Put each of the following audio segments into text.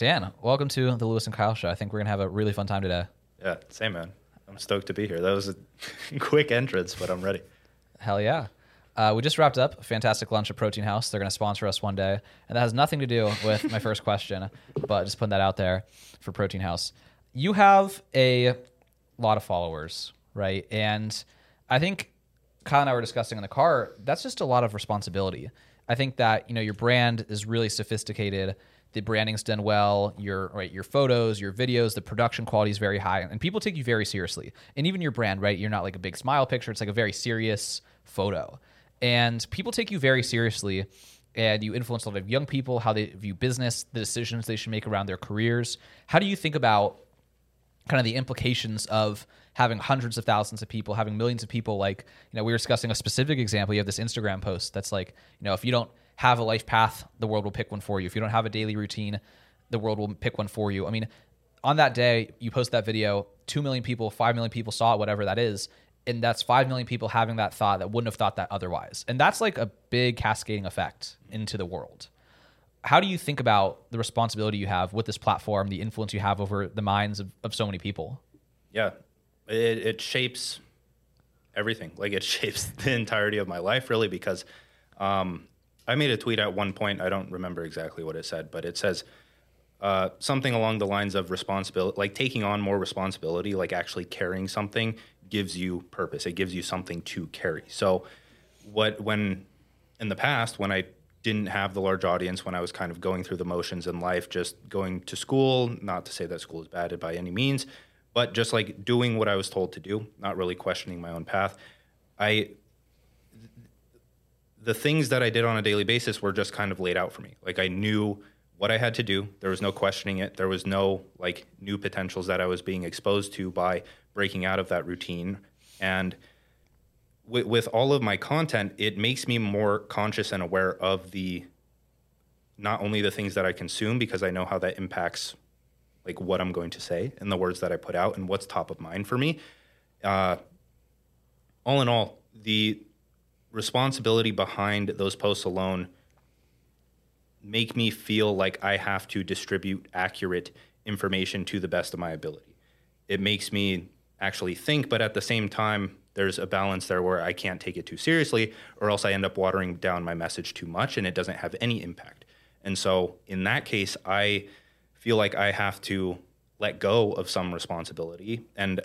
Dan, welcome to the Louis and Kyle show. I think we're gonna have a really fun time today. Yeah, same man. I'm stoked to be here. That was a quick entrance, but I'm ready. Hell yeah. Uh, we just wrapped up a fantastic lunch at Protein House. They're going to sponsor us one day. And that has nothing to do with my first question, but just putting that out there for Protein House. You have a lot of followers, right? And I think Kyle and I were discussing in the car, that's just a lot of responsibility. I think that, you know, your brand is really sophisticated. The branding's done well. Your right, your photos, your videos, the production quality is very high, and people take you very seriously. And even your brand, right? You're not like a big smile picture. It's like a very serious photo and people take you very seriously and you influence a lot of young people how they view business the decisions they should make around their careers how do you think about kind of the implications of having hundreds of thousands of people having millions of people like you know we were discussing a specific example you have this instagram post that's like you know if you don't have a life path the world will pick one for you. If you don't have a daily routine the world will pick one for you. I mean on that day you post that video 2 million people 5 million people saw it whatever that is and that's 5 million people having that thought that wouldn't have thought that otherwise. And that's like a big cascading effect into the world. How do you think about the responsibility you have with this platform the influence you have over the minds of, of so many people? Yeah. It, it shapes everything. Like it shapes the entirety of my life really because um, i made a tweet at one point i don't remember exactly what it said but it says uh, something along the lines of responsibility, like taking on more responsibility, like actually carrying something gives you purpose. It gives you something to carry. So, what when in the past when I didn't have the large audience, when I was kind of going through the motions in life, just going to school, not to say that school is bad by any means, but just like doing what I was told to do, not really questioning my own path. I the things that I did on a daily basis were just kind of laid out for me. Like I knew what I had to do. There was no questioning it. There was no like new potentials that I was being exposed to by breaking out of that routine. And with, with all of my content, it makes me more conscious and aware of the not only the things that I consume because I know how that impacts like what I'm going to say and the words that I put out and what's top of mind for me. Uh, all in all, the responsibility behind those posts alone make me feel like I have to distribute accurate information to the best of my ability. It makes me actually think, but at the same time, there's a balance there where I can't take it too seriously, or else I end up watering down my message too much and it doesn't have any impact. And so, in that case, I feel like I have to let go of some responsibility and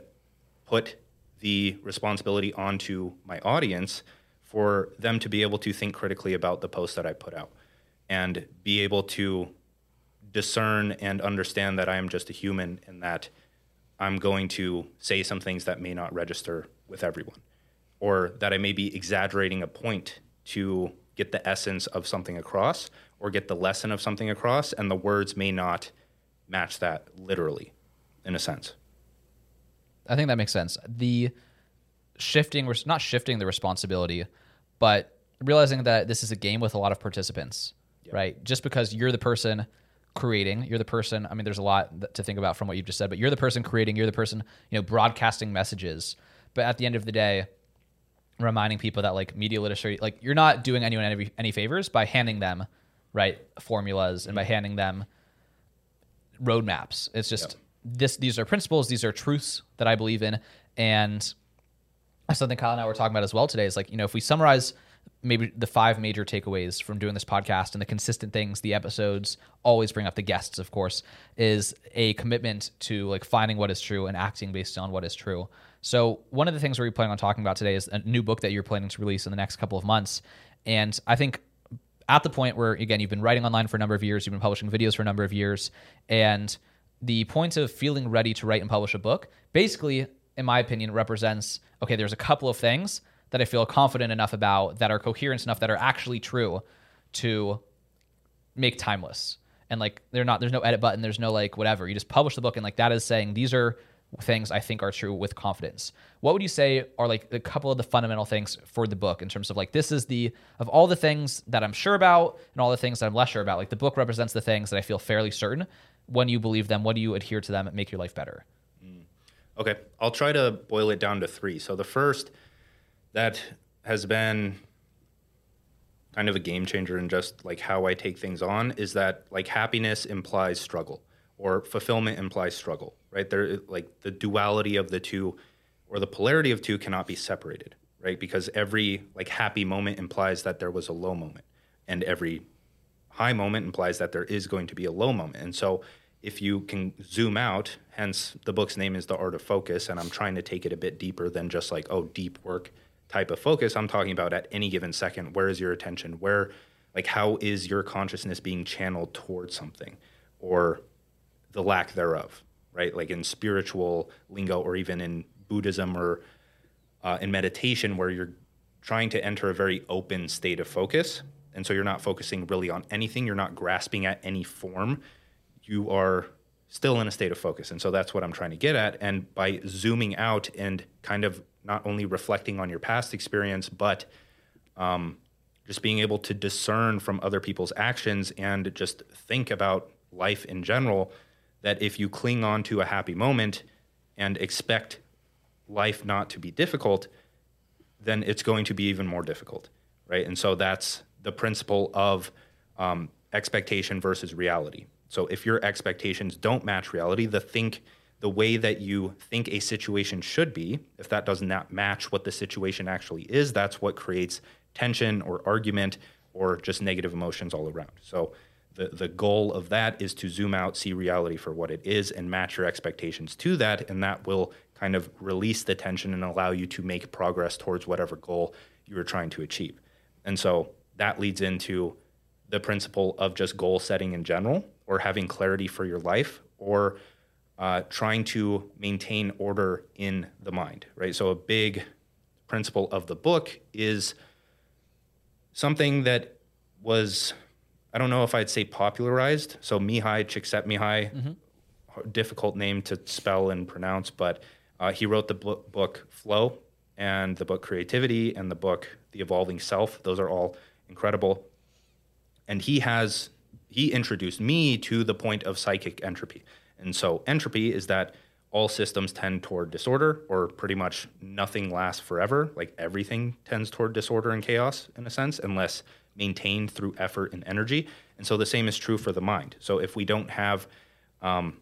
put the responsibility onto my audience for them to be able to think critically about the post that I put out and be able to discern and understand that I am just a human and that I'm going to say some things that may not register with everyone, or that I may be exaggerating a point to get the essence of something across or get the lesson of something across, and the words may not match that literally, in a sense. I think that makes sense. The shifting, not shifting the responsibility, but realizing that this is a game with a lot of participants yep. right? Just because you're the person creating, you're the person. I mean, there's a lot to think about from what you've just said, but you're the person creating, you're the person, you know, broadcasting messages. But at the end of the day, reminding people that like media literacy, like you're not doing anyone any, any favors by handing them right formulas and by mm-hmm. handing them roadmaps. It's just yep. this. These are principles. These are truths that I believe in, and something Kyle and I were talking about as well today is like you know if we summarize maybe the five major takeaways from doing this podcast and the consistent things the episodes always bring up the guests of course is a commitment to like finding what is true and acting based on what is true. So one of the things we're planning on talking about today is a new book that you're planning to release in the next couple of months. And i think at the point where again you've been writing online for a number of years you've been publishing videos for a number of years and the point of feeling ready to write and publish a book basically in my opinion represents okay there's a couple of things that I feel confident enough about that are coherent enough that are actually true to make timeless. And like they're not there's no edit button, there's no like whatever. You just publish the book and like that is saying these are things I think are true with confidence. What would you say are like a couple of the fundamental things for the book in terms of like this is the of all the things that I'm sure about and all the things that I'm less sure about. Like the book represents the things that I feel fairly certain. When you believe them, what do you adhere to them make your life better? Okay, I'll try to boil it down to three. So the first that has been kind of a game changer in just like how I take things on is that like happiness implies struggle. or fulfillment implies struggle, right? There, like the duality of the two, or the polarity of two, cannot be separated, right? Because every like happy moment implies that there was a low moment, and every high moment implies that there is going to be a low moment. And so, if you can zoom out, hence the book's name is The Art of Focus, and I'm trying to take it a bit deeper than just like oh deep work type of focus. I'm talking about at any given second, where is your attention? Where, like, how is your consciousness being channeled towards something, or the lack thereof, right? Like in spiritual lingo or even in Buddhism or uh, in meditation, where you're trying to enter a very open state of focus. And so you're not focusing really on anything, you're not grasping at any form. You are still in a state of focus. And so that's what I'm trying to get at. And by zooming out and kind of not only reflecting on your past experience, but um, just being able to discern from other people's actions and just think about life in general that if you cling on to a happy moment and expect life not to be difficult, then it's going to be even more difficult, right? And so that's the principle of um, expectation versus reality. So if your expectations don't match reality, the think the way that you think a situation should be, if that does not match what the situation actually is, that's what creates tension or argument or just negative emotions all around. So the, the goal of that is to zoom out, see reality for what it is, and match your expectations to that. And that will kind of release the tension and allow you to make progress towards whatever goal you are trying to achieve. And so that leads into the principle of just goal setting in general, or having clarity for your life, or uh, trying to maintain order in the mind, right? So, a big principle of the book is something that was I don't know if I'd say popularized. So Mihaly Csikszentmihalyi, mm-hmm. difficult name to spell and pronounce, but uh, he wrote the book Flow and the book Creativity and the book The Evolving Self. Those are all incredible. And he has he introduced me to the point of psychic entropy. And so entropy is that all systems tend toward disorder, or pretty much nothing lasts forever. Like everything tends toward disorder and chaos in a sense, unless maintained through effort and energy. And so the same is true for the mind. So if we don't have um,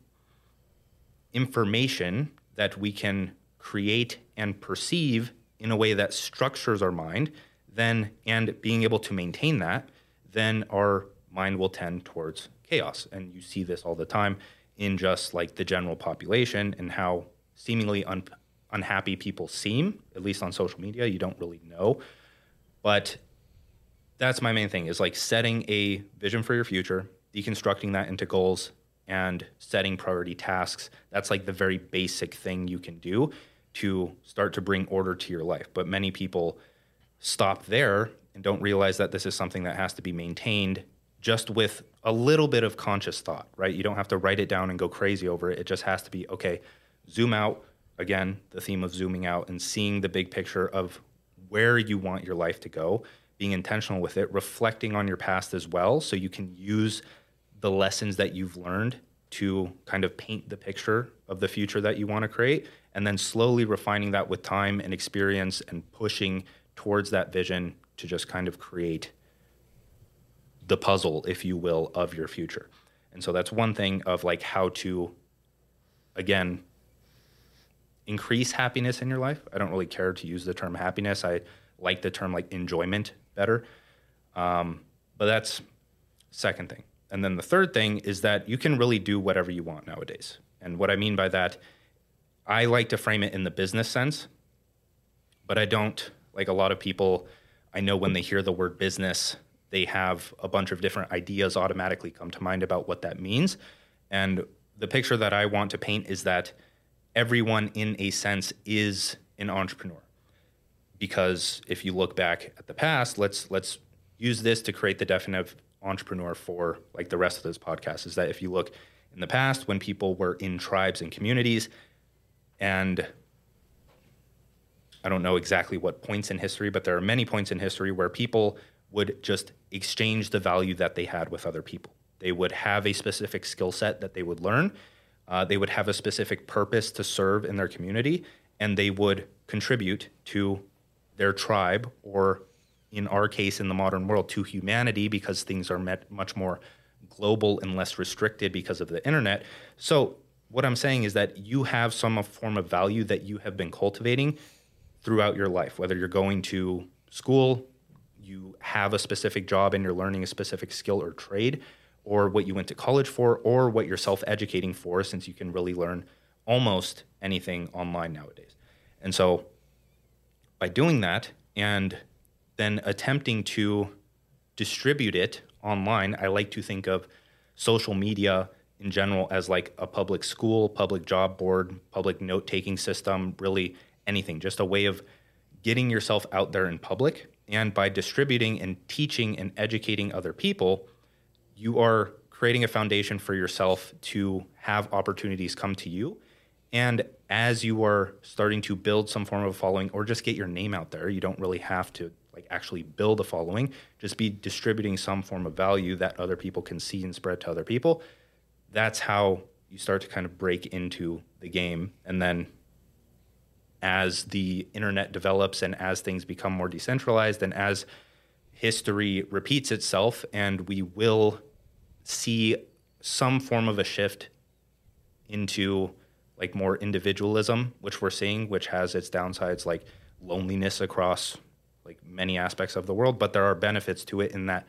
information that we can create and perceive in a way that structures our mind, then and being able to maintain that, then our mind will tend towards chaos. And you see this all the time in just like the general population and how seemingly un- unhappy people seem, at least on social media. You don't really know. But that's my main thing is like setting a vision for your future, deconstructing that into goals and setting priority tasks. That's like the very basic thing you can do to start to bring order to your life. But many people stop there and don't realize that this is something that has to be maintained just with a little bit of conscious thought, right? You don't have to write it down and go crazy over it. It just has to be okay, zoom out. Again, the theme of zooming out and seeing the big picture of where you want your life to go being intentional with it, reflecting on your past as well, so you can use the lessons that you've learned to kind of paint the picture of the future that you want to create, and then slowly refining that with time and experience and pushing towards that vision to just kind of create the puzzle, if you will, of your future. And so that's one thing of like how to, again, increase happiness in your life. I don't really care to use the term happiness. I like the term like enjoyment better. Um, but that's second thing. And then the third thing is that you can really do whatever you want nowadays. And what I mean by that, I like to frame it in the business sense, but I don't like a lot of people. I know when they hear the word business, they have a bunch of different ideas automatically come to mind about what that means. And the picture that I want to paint is that everyone, in a sense, is an entrepreneur because if you look back at the past, let's let's use this to create the definitive entrepreneur for like the rest of this podcast is that if you look in the past when people were in tribes and communities and I don't know exactly what points in history, but there are many points in history where people would just exchange the value that they had with other people. They would have a specific skill set that they would learn. Uh, they would have a specific purpose to serve in their community, and they would contribute to their tribe, or in our case, in the modern world, to humanity, because things are much more global and less restricted because of the internet. So what I'm saying is that you have some form of value that you have been cultivating throughout your life, whether you're going to school, you have a specific job and you're learning a specific skill or trade, or what you went to college for, or what you're self educating for, since you can really learn almost anything online nowadays. And so by doing that and then attempting to distribute it online, I like to think of social media in general as like a public school, public job board, public note taking system, really anything, just a way of getting yourself out there in public. And by distributing and teaching and educating other people, you are creating a foundation for yourself to have opportunities come to you. And as you are starting to build some form of a following or just get your name out there, you don't really have to like actually build a following, just be distributing some form of value that other people can see and spread to other people. That's how you start to kind of break into the game. And then as the internet develops and as things become more decentralized and as history repeats itself and we will see some form of a shift into like more individualism which we're seeing which has its downsides like loneliness across like many aspects of the world but there are benefits to it in that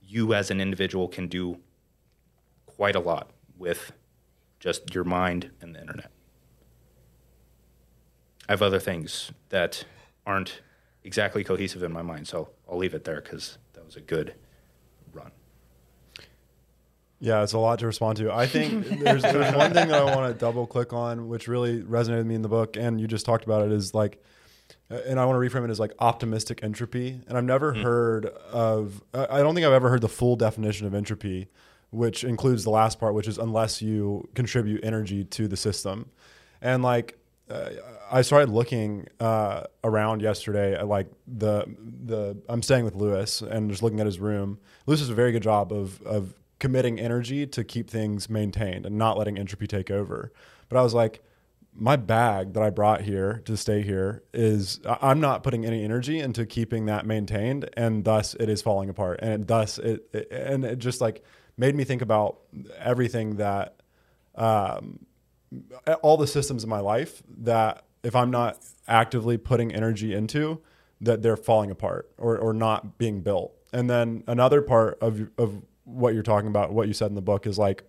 you as an individual can do quite a lot with just your mind and the internet I have other things that aren't exactly cohesive in my mind, so I'll leave it there because that was a good run. Yeah, it's a lot to respond to. I think there's, there's one thing that I want to double click on, which really resonated with me in the book, and you just talked about it, is like, and I want to reframe it as like optimistic entropy. And I've never mm. heard of, I don't think I've ever heard the full definition of entropy, which includes the last part, which is unless you contribute energy to the system. And like, uh, I started looking uh, around yesterday at like the the I'm staying with Louis and just looking at his room. Louis does a very good job of of committing energy to keep things maintained and not letting entropy take over. But I was like, my bag that I brought here to stay here is I'm not putting any energy into keeping that maintained, and thus it is falling apart, and thus it, it and it just like made me think about everything that. Um, all the systems in my life that if I'm not actively putting energy into, that they're falling apart or, or not being built. And then another part of, of what you're talking about, what you said in the book is like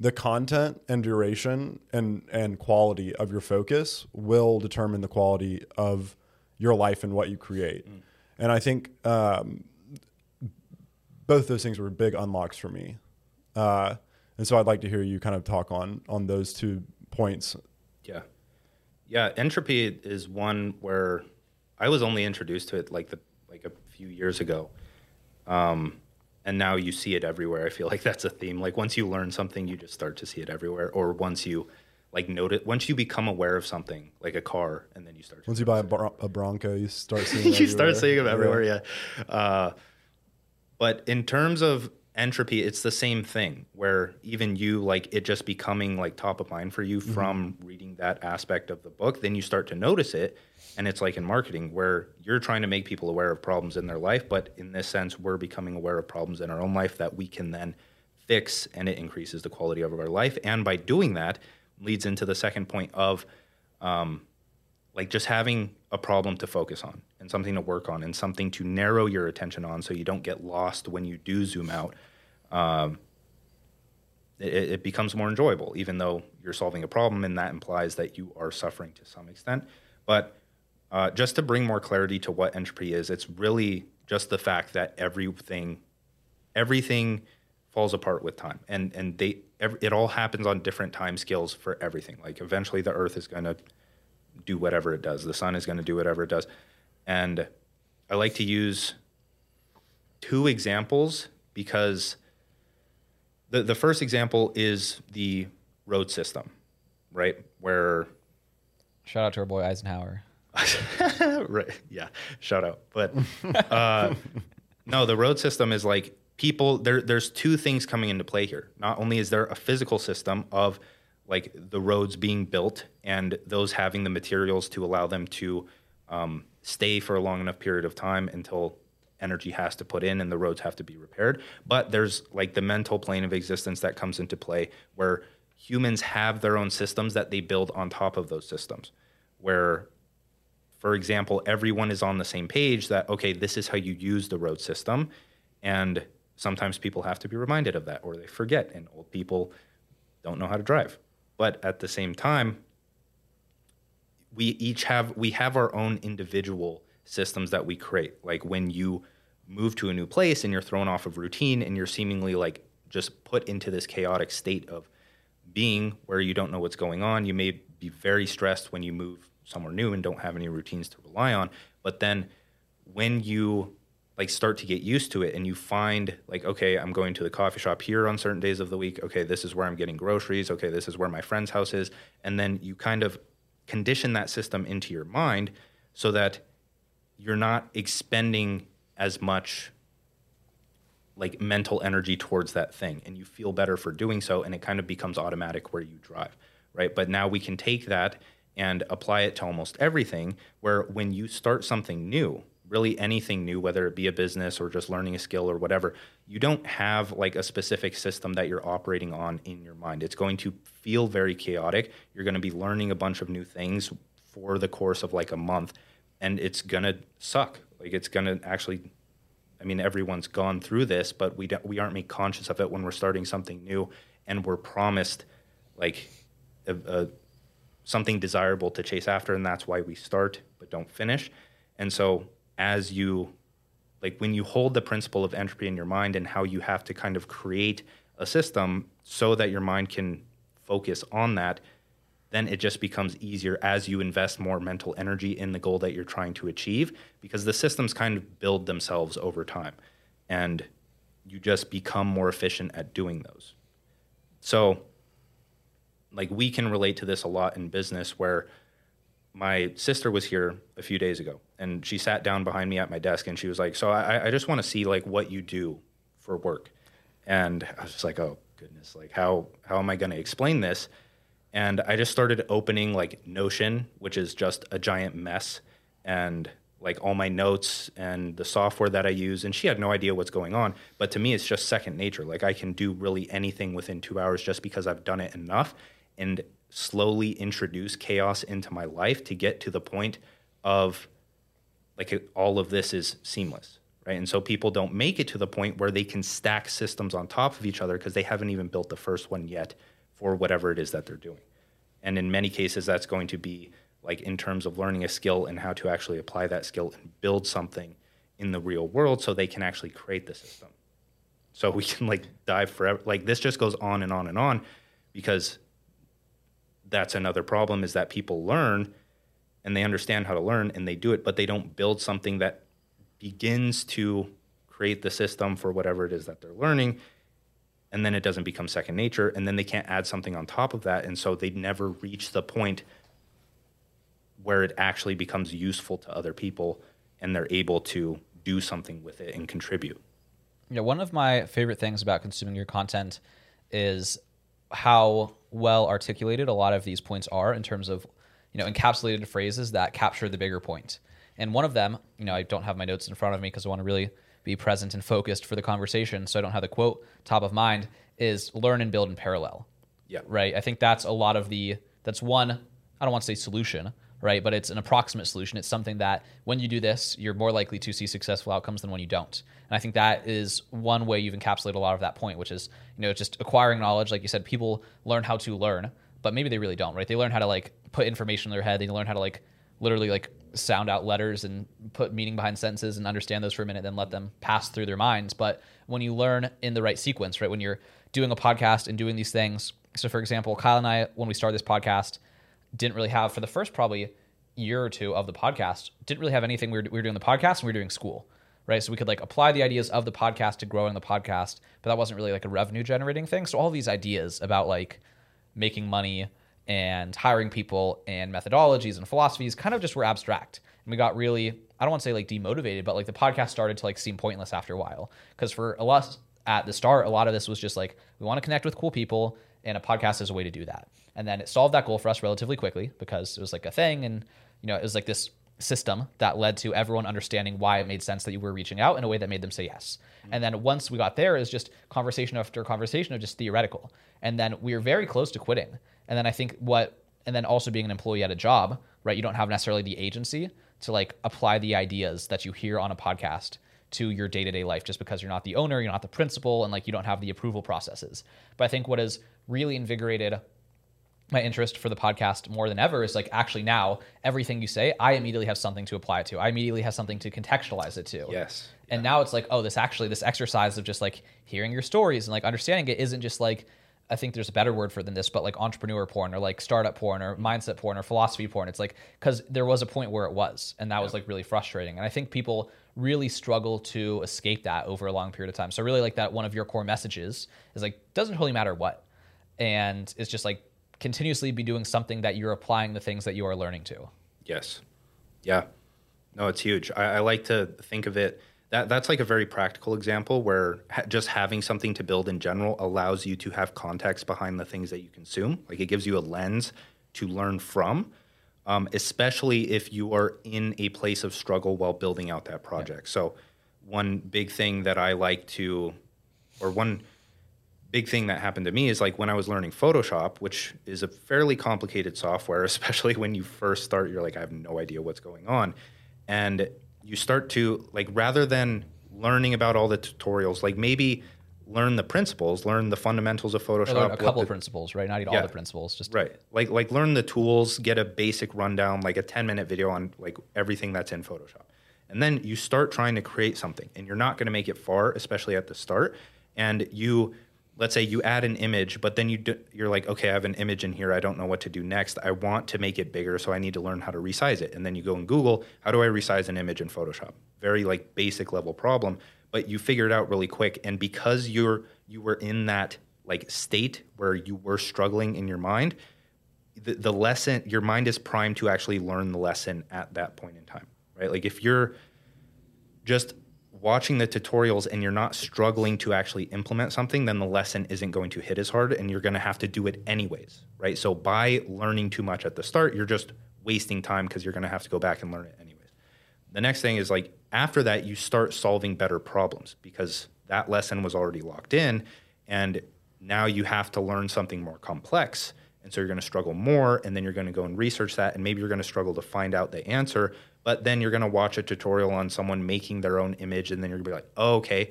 the content and duration and, and quality of your focus will determine the quality of your life and what you create. Mm. And I think um, both those things were big unlocks for me. Uh, and so I'd like to hear you kind of talk on on those two points. Yeah, yeah. Entropy is one where I was only introduced to it like the like a few years ago, um, and now you see it everywhere. I feel like that's a theme. Like once you learn something, you just start to see it everywhere. Or once you like note it, once you become aware of something like a car, and then you start. Once you buy a, bron- a, Bronco, you start seeing. you start seeing them everywhere. Yeah. yeah. Uh, but in terms of entropy it's the same thing where even you like it just becoming like top of mind for you mm-hmm. from reading that aspect of the book then you start to notice it and it's like in marketing where you're trying to make people aware of problems in their life but in this sense we're becoming aware of problems in our own life that we can then fix and it increases the quality of our life and by doing that leads into the second point of um, like just having a problem to focus on and something to work on and something to narrow your attention on so you don't get lost when you do zoom out um, it, it, becomes more enjoyable even though you're solving a problem and that implies that you are suffering to some extent. But uh, just to bring more clarity to what entropy is it's really just the fact that everything everything falls apart with time. And and they every, it all happens on different time scales for everything. Like eventually the earth is going to do whatever it does. The sun is going to do whatever it does. And I like to use two examples because the, the first example is the road system, right? Where. Shout out to our boy Eisenhower. right. Yeah. Shout out. But uh, no, the road system is like people, there, there's two things coming into play here. Not only is there a physical system of like the roads being built and those having the materials to allow them to um, stay for a long enough period of time until energy has to put in and the roads have to be repaired. But there's like the mental plane of existence that comes into play where humans have their own systems that they build on top of those systems. Where, for example, everyone is on the same page that, okay, this is how you use the road system. And sometimes people have to be reminded of that or they forget. And old people don't know how to drive. But at the same time, we each have we have our own individual systems that we create. Like when you move to a new place and you're thrown off of routine and you're seemingly like just put into this chaotic state of being where you don't know what's going on. You may be very stressed when you move somewhere new and don't have any routines to rely on. But then when you like start to get used to it and you find like okay i'm going to the coffee shop here on certain days of the week. Okay this is where i'm getting groceries. Okay this is where my friend's house is. And then you kind of condition that system into your mind so that you're not expending as much like mental energy towards that thing and you feel better for doing so and it kind of becomes automatic where you drive right? But now we can take that and apply it to almost everything where when you start something new really anything new whether it be a business or just learning a skill or whatever you don't have like a specific system that you're operating on in your mind. It's going to feel very chaotic. You're going to be learning a bunch of new things for the course of like a month and it's going to suck. Like it's going to actually I mean, everyone's gone through this, but we don't, we aren't made conscious of it when we're starting something new, and we're promised like a, a, something desirable to chase after, and that's why we start but don't finish. And so, as you like when you hold the principle of entropy in your mind and how you have to kind of create a system so that your mind can focus on that then it just becomes easier as you invest more mental energy in the goal that you're trying to achieve because the systems kind of build themselves over time and you just become more efficient at doing those. So, like, we can relate to this a lot in business where my sister was here a few days ago and she sat down behind me at my desk and she was like, So I, I just want to see like what you do for work. And I was just like, Oh goodness, like how how am I gonna explain this? and I just started opening like Notion, which is just a giant mess, and like all my notes and the software that I use. And she had no idea what's going on. But to me, it's just second nature. Like I can do really anything within two hours just because I've done it enough and slowly introduce chaos into my life to get to the point of like all of this is seamless. Right. And so people don't make it to the point where they can stack systems on top of each other because they haven't even built the first one yet for whatever it is that they're doing. And in many cases, that's going to be like in terms of learning a skill and how to actually apply that skill and build something in the real world so they can actually create the system. So we can like dive forever. Like this just goes on and on and on because that's another problem is that people learn and they understand how to learn and they do it, but they don't build something that begins to create the system for whatever it is that they're learning and then it doesn't become second nature and then they can't add something on top of that and so they never reach the point where it actually becomes useful to other people and they're able to do something with it and contribute. Yeah one of my favorite things about consuming your content is how well articulated a lot of these points are in terms of you know encapsulated phrases that capture the bigger point. and one of them you know i don't have my notes in front of me because i want to really be present and focused for the conversation so I don't have the quote top of mind is learn and build in parallel. Yeah. Right. I think that's a lot of the that's one I don't want to say solution, right? But it's an approximate solution. It's something that when you do this, you're more likely to see successful outcomes than when you don't. And I think that is one way you've encapsulated a lot of that point, which is, you know, just acquiring knowledge. Like you said, people learn how to learn, but maybe they really don't, right? They learn how to like put information in their head. They learn how to like literally like sound out letters and put meaning behind sentences and understand those for a minute, then let them pass through their minds. But when you learn in the right sequence, right, when you're doing a podcast and doing these things. So, for example, Kyle and I, when we started this podcast, didn't really have for the first probably year or two of the podcast, didn't really have anything. We were, we were doing the podcast and we were doing school, right? So we could like apply the ideas of the podcast to growing the podcast, but that wasn't really like a revenue generating thing. So all these ideas about like making money and hiring people and methodologies and philosophies kind of just were abstract. And we got really, I don't want to say like demotivated, but like the podcast started to like seem pointless after a while. Because for a lot at the start, a lot of this was just like, we want to connect with cool people and a podcast is a way to do that. And then it solved that goal for us relatively quickly because it was like a thing and, you know, it was like this system that led to everyone understanding why it made sense that you were reaching out in a way that made them say yes. And then once we got there, is just conversation after conversation of just theoretical. And then we were very close to quitting. And then I think what, and then also being an employee at a job, right? You don't have necessarily the agency to like apply the ideas that you hear on a podcast to your day to day life just because you're not the owner, you're not the principal, and like you don't have the approval processes. But I think what has really invigorated my interest for the podcast more than ever is like actually now everything you say i immediately have something to apply it to i immediately have something to contextualize it to Yes. and now it's like oh this actually this exercise of just like hearing your stories and like understanding it isn't just like i think there's a better word for than this but like entrepreneur porn or like startup porn or mindset porn or philosophy porn it's like because there was a point where it was and that was like really frustrating and i think people really struggle to escape that over a long period of time so I really like that one of your core messages is like doesn't really matter what and it's just like continuously be doing something that you're applying the things that you are learning to. Yes. Yeah. No, it's huge. I, I like to think of it that that's like a very practical example where ha- just having something to build in general allows you to have context behind the things that you consume. Like it gives you a lens to learn from, um, especially if you are in a place of struggle while building out that project. So, one big thing that I like to, or one big thing that happened to me is like when I was learning Photoshop, which is a fairly complicated software, especially when you first start, you're like, I have no idea what's going on. And you start to, like, rather than learning about all the tutorials, like maybe learn the principles, learn the fundamentals of Photoshop. A couple the- of principles, right? Not even Yeah. all the principles. Just Right. Like like learn the tools, get a basic rundown, like a 10 minute video on like everything that's in Photoshop. And then you start trying to create something and you're not going to make it far, especially at the start. And you let's say you add an image, but then you do, you're like, okay, I have an image in here. I don't know what to do next. I want to make it bigger, so I need to learn how to resize it. And then you go and Google, how do I resize an image in Photoshop? Very like basic level problem, but you figure it out really quick. And because you're you were in that like state where you were struggling in your mind, the, the lesson your mind is primed to actually learn the lesson at that point in time right like if you're just watching the tutorials and you're not struggling to actually implement something then the lesson isn't going to hit as hard and you're going to have to do it anyways right? So by learning too much at the start you're just wasting time because you're going to have to go back and learn it anyways. The next thing is like after that you start solving better problems because that lesson was already locked in and now you have to learn something more complex and so you're going to struggle more and then you're going to go and research that and maybe you're going to struggle to find out the answer but then you're going to watch a tutorial on someone making their own image and then you're going to be like oh, okay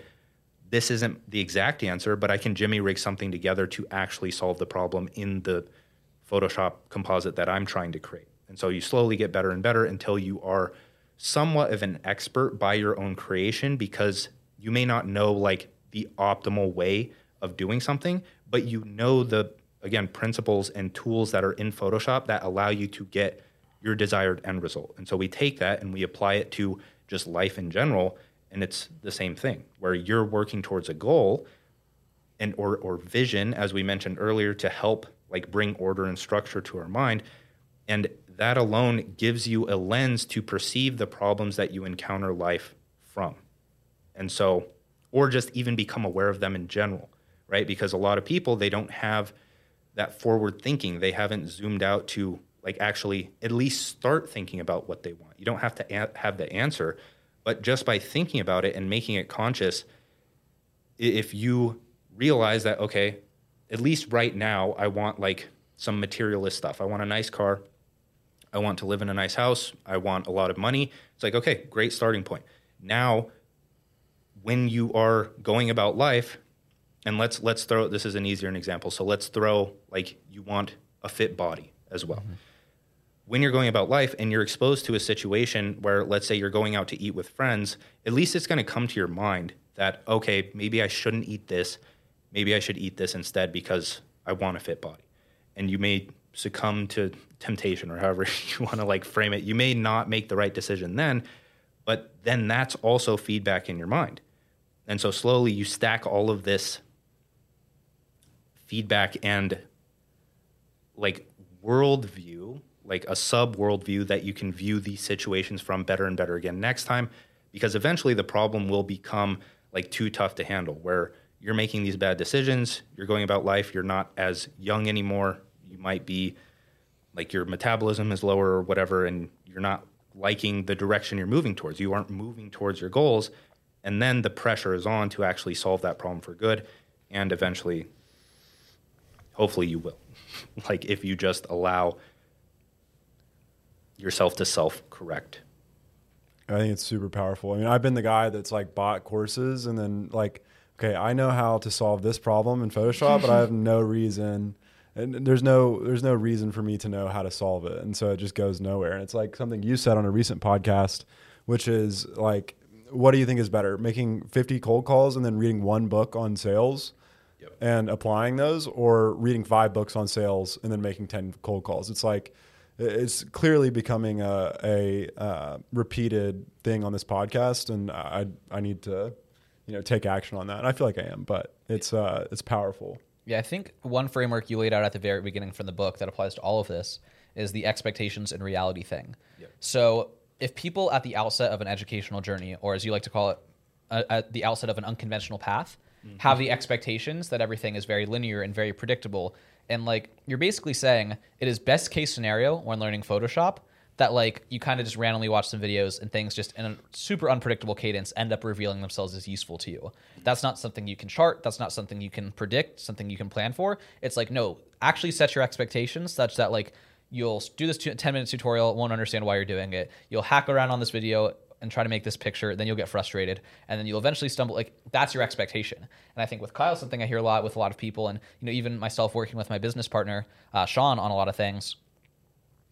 this isn't the exact answer but i can jimmy rig something together to actually solve the problem in the photoshop composite that i'm trying to create. And so you slowly get better and better until you are somewhat of an expert by your own creation because you may not know like the optimal way of doing something, but you know the again principles and tools that are in Photoshop that allow you to get your desired end result. And so we take that and we apply it to just life in general and it's the same thing where you're working towards a goal and or or vision as we mentioned earlier to help like bring order and structure to our mind. And that alone gives you a lens to perceive the problems that you encounter life from. And so or just even become aware of them in general right? Because a lot of people they don't have that forward thinking they haven't zoomed out to like actually at least start thinking about what they want. You don't have to a- have the answer but just by thinking about it and making it conscious if you realize that okay at least right now i want like some materialist stuff. I want a nice car. I want to live in a nice house. I want a lot of money. It's like okay great starting point. Now when you are going about life and let's let's throw this is an easier an example. So let's throw like you want a fit body as well. Mm-hmm. When you're going about life and you're exposed to a situation where let's say you're going out to eat with friends at least it's going to come to your mind that okay maybe i shouldn't eat this maybe i should eat this instead because i want a fit body. And you may succumb to temptation or however you want to like frame it. You may not make the right decision then but then that's also feedback in your mind. And so slowly you stack all of this feedback and like worldview, like a sub worldview that you can view these situations from better and better again next time, because eventually the problem will become like too tough to handle where you're making these bad decisions, you're going about life, you're not as young anymore, you might be like your metabolism is lower or whatever, and you're not liking the direction you're moving towards. You aren't moving towards your goals. And then the pressure is on to actually solve that problem for good. And eventually, hopefully, you will. like if you just allow yourself to self correct. I think it's super powerful. I mean, I've been the guy that's like bought courses and then like, okay, I know how to solve this problem in Photoshop, but I have no reason and there's no there's no reason for me to know how to solve it. And so it just goes nowhere. And it's like something you said on a recent podcast, which is like what do you think is better? Making 50 cold calls and then reading one book on sales Yep. and applying those or reading five books on sales and then making 10 cold calls. It's like it's clearly becoming a, a uh, repeated thing on this podcast, and I I need to you know take action on that. And I feel like I am, but it's uh, it's powerful. Yeah, I think one framework you laid out at the very beginning from the book that applies to all of this is the expectations and reality thing. Yep. So, if people at the outset of an educational journey, or as you like to call it, uh, at the outset of an unconventional path, have the mm-hmm. expectations that everything is very linear and very predictable, and like you're basically saying it is best case scenario when learning Photoshop that like you kind of just randomly watch some videos and things just in a super unpredictable cadence end up revealing themselves as useful to you. That's not something you can chart. That's not something you can predict. Something you can plan for. It's like no, actually set your expectations such that like you'll do this 10 minute tutorial, won't understand why you're doing it. You'll hack around on this video and try to make this picture, then you'll get frustrated, and then you'll eventually stumble. Like that's your expectation. And I think with Kyle, something I hear a lot with a lot of people, and you know even myself working with my business partner uh, Sean on a lot of things.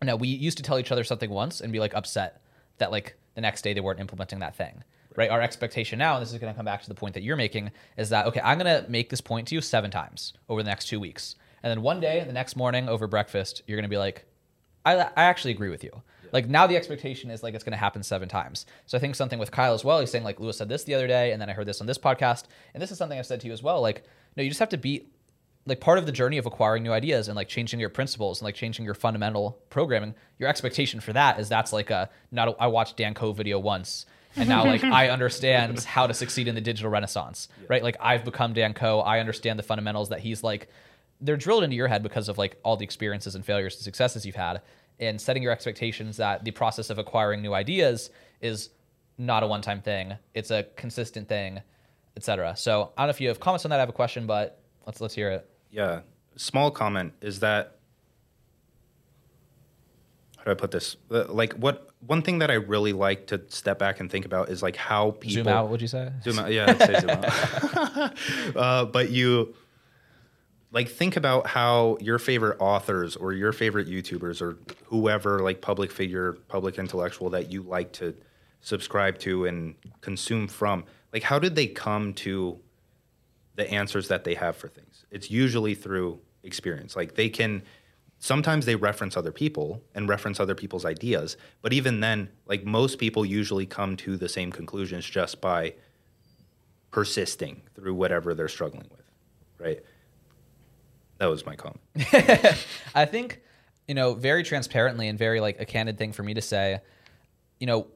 Now we used to tell each other something once and be like upset that like the next day they weren't implementing that thing. Right. Our expectation now, and this is going to come back to the point that you're making, is that okay? I'm going to make this point to you seven times over the next two weeks, and then one day, the next morning over breakfast, you're going to be like, I, I actually agree with you. Like now the expectation is like it's going to happen seven times. So I think something with Kyle as well. He's saying like Louis said this the other day, and then I heard this on this podcast, and this is something I've said to you as well. Like no, you just have to be like part of the journey of acquiring new ideas and like changing your principles and like changing your fundamental programming. Your expectation for that is that's like a not a, I watched Dan Koe video once. And now, like, I understand how to succeed in the digital renaissance, right? Like, I've become Dan Koe. I understand the fundamentals that he's like, they're drilled into your head because of like all the experiences and failures and successes you've had and setting your expectations that the process of acquiring new ideas is not a one-time thing it's a consistent thing etc so i don't know if you have comments on that i have a question but let's let's hear it Yeah. Small comment is that how do I put this? Uh, Like what one thing that I really like to step back and think about is like how people zoom out would you say Zoom out. Yeah, I'd say zoom out. uh, but you like think about how your favorite authors or your favorite YouTubers or whoever like public figure, public intellectual that you like to subscribe to and consume from, like how did they come to the answers that they have for things? It's usually through experience. Like they can sometimes they reference other people and reference other people's ideas, but even then, like most people usually come to the same conclusions just by persisting through whatever they're struggling with, right? That was my comment. I think, you know, very transparently and very like a candid thing for me to say, you know,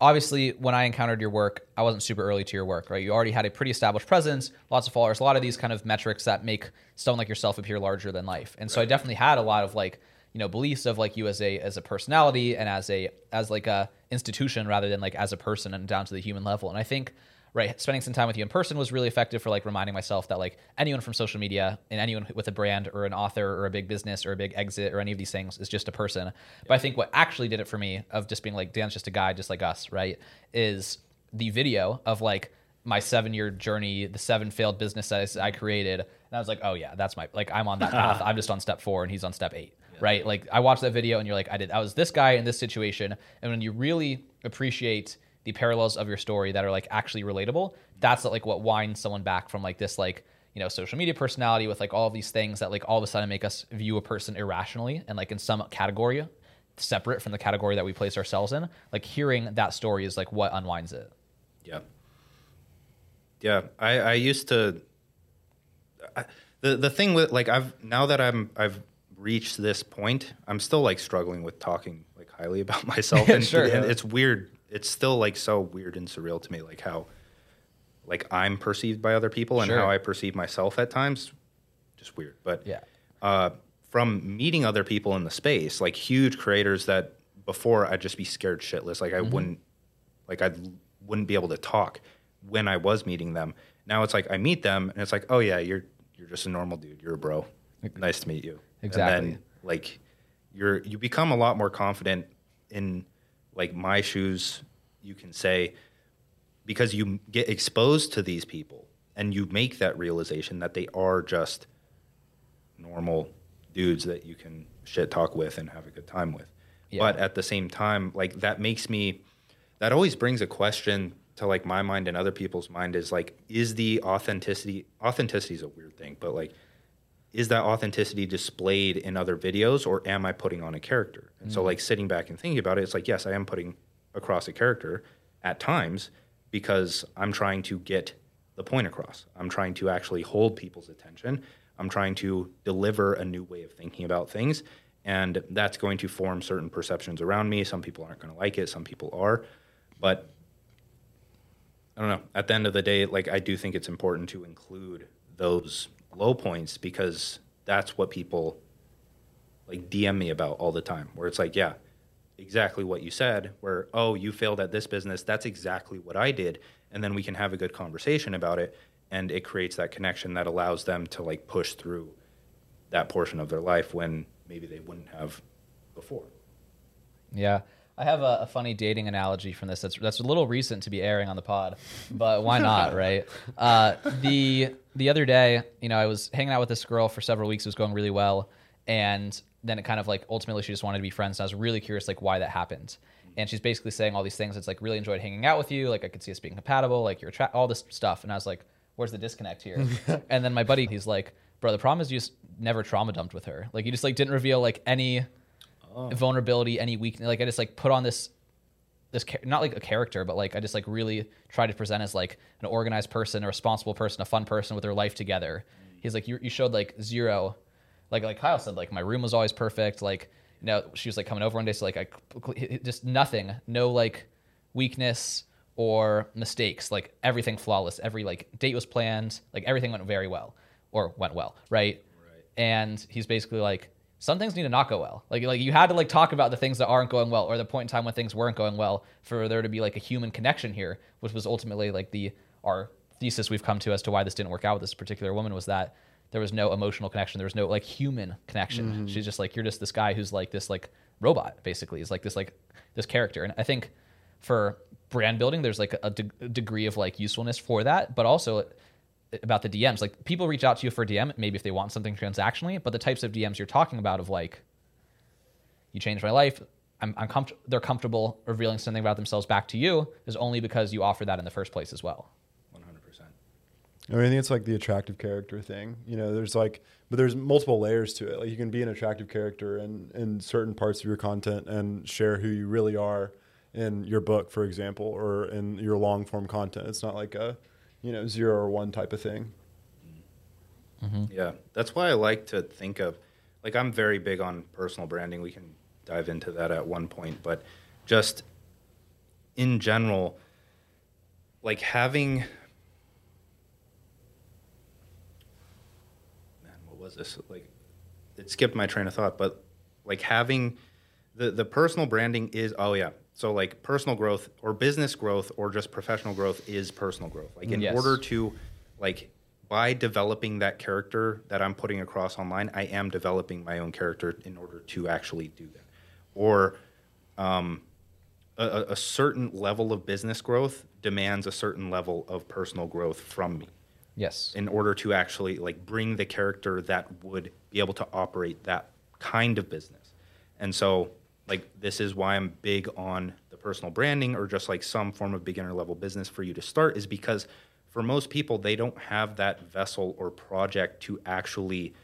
obviously when I encountered your work, I wasn't super early to your work, right? You already had a pretty established presence, lots of followers, a lot of these kind of metrics that make someone like yourself appear larger than life. And so I definitely had a lot of like, you know, beliefs of like you as a as a personality and as a as like a institution rather than like as a person and down to the human level. And I think right spending some time with you in person was really effective for like reminding myself that like anyone from social media and anyone with a brand or an author or a big business or a big exit or any of these things is just a person. But i think what actually did it for me of just being like dan's just a guy just like us right is the video of like my seven year journey the seven failed businesses i created. And i was like oh yeah that's my like i'm on that path. I'm just on step four and he's on step eight right? Like i watched that video and you're like i did i was this guy in this situation. And when you really appreciate the parallels of your story that are like actually relatable that's like what winds someone back from like this like you know social media personality with like all of these things that like all of a sudden make us view a person irrationally and like in some category separate from the category that we place ourselves in like hearing that story is like what unwinds it Yeah. Yeah, I, I used to. I, the the thing with like I've now that I'm I've reached this point, I'm still like struggling with talking like highly about myself, and, Sure, and yeah. it's weird. It's still like so weird and surreal to me, like how like I'm perceived by other people and Sure. how I perceive myself at times. Just weird, but yeah uh, from meeting other people in the space, like huge creators that before I'd just be scared shitless. Like I wouldn't, like I wouldn't be able to talk when I was meeting them. Now it's like I meet them and it's like, oh yeah, you're you're just a normal dude. You're a bro. Nice to meet you. Exactly. And then like you're you become a lot more confident in like my shoes. You can say because you get exposed to these people and you make that realization that they are just normal dudes that you can shit talk with and have a good time with. Yeah. But at the same time, like that makes me that always brings a question to like my mind and other people's mind is like is the authenticity authenticity is a weird thing, but like is that authenticity displayed in other videos or am I putting on a character? And so mm-hmm. like sitting back and thinking about it, it's like yes, I am putting across a character at times because I'm trying to get the point across. I'm trying to actually hold people's attention. I'm trying to deliver a new way of thinking about things. And that's going to form certain perceptions around me. Some people aren't going to like it, some people are. But I don't know. At the end of the day, like I do think it's important to include those low points because that's what people like DM me about all the time. Where it's like, yeah, exactly what you said. Where oh, you failed at this business. That's exactly what I did, and then we can have a good conversation about it, and it creates that connection that allows them to like push through that portion of their life when maybe they wouldn't have before. Yeah. I have a, a funny dating analogy from this. That's that's a little recent to be airing on the pod, but why not, right? Uh, the the other day, you know, I was hanging out with this girl for several weeks. It was going really well, and then it kind of like ultimately she just wanted to be friends. And I was really curious, like, why that happened. And she's basically saying all these things. It's like really enjoyed hanging out with you. Like I could see us being compatible. Like you're tra- all this stuff. And I was like, where's the disconnect here? and then my buddy, he's like, bro, the problem is you just never trauma dumped with her. Like you just like didn't reveal like any Oh. vulnerability, any weakness. Like I just like put on this this not like a character, but like I just like really try to present as like an organized person, a responsible person, a fun person with their life together. Mm. He's like you, you showed like zero, like like Kyle said, like my room was always perfect. Like you know she was like coming over one day, so like I just nothing, no like weakness or mistakes. Like everything flawless. Every like date was planned. Like everything went very well or went well, right? Right. and he's basically like some things need to not go well. Like like you had to like talk about the things that aren't going well or the point in time when things weren't going well for there to be like a human connection here which was ultimately like the our thesis we've come to as to why this didn't work out with this particular woman was that there was no emotional connection. There was no like human connection. Mm-hmm. She's just like you're just this guy who's like this like robot basically. Is like this like this character. And i think for brand building there's like a, de- a degree of like usefulness for that but also about the DMs. Like people reach out to you for DM, maybe if they want something transactionally, but the types of DMs you're talking about of like, you changed my life. I'm, I'm comfort- they're comfortable revealing something about themselves back to you is only because you offer that in the first place as well. 100%. I mean, I think it's like the attractive character thing. You know, there's like, but there's multiple layers to it. Like you can be an attractive character in, in certain parts of your content and share who you really are in your book, for example, or in your long form content. It's not like a, you know, zero or one type of thing. Mm-hmm. Yeah, that's why I like to think of, like, I'm very big on personal branding. We can dive into that at one point, but just in general, like having, man, what was this? Like, it skipped my train of thought, but like having the the personal branding is oh yeah. So like personal growth or business growth or just professional growth is personal growth. Like in Yes. order to like by developing that character that I'm putting across online, I am developing my own character in order to actually do that. Or um, a, a- a certain level of business growth demands a certain level of personal growth from me Yes. in order to actually like bring the character that would be able to operate that kind of business. And so like this is why I'm big on the personal branding or just like some form of beginner level business for you to start is because for most people they don't have that vessel or project to actually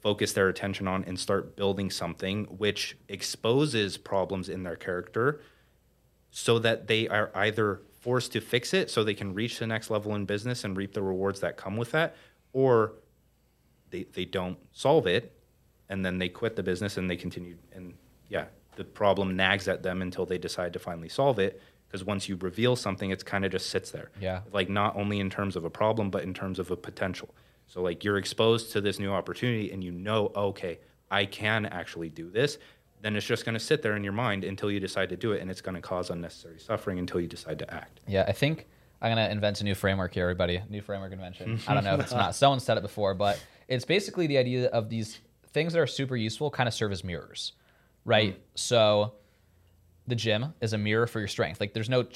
focus their attention on and start building something which exposes problems in their character so that they are either forced to fix it so they can reach the next level in business and reap the rewards that come with that, or they, they don't solve it and then they quit the business and they continue. And yeah, the problem nags at them until they decide to finally solve it. Because once you reveal something, it's kind of just sits there. Yeah. Like not only in terms of a problem, but in terms of a potential. So like you're exposed to this new opportunity and you know, okay, I can actually do this. then it's just going to sit there in your mind until you decide to do it, and it's going to cause unnecessary suffering until you decide to act. Yeah, I think I'm gonna invent a new framework here, everybody. New framework invention. I don't know if it's not. Someone said it before, but it's basically the idea of these things that are super useful kind of serve as mirrors, right? Mm-hmm. So the gym is a mirror for your strength. Like there's no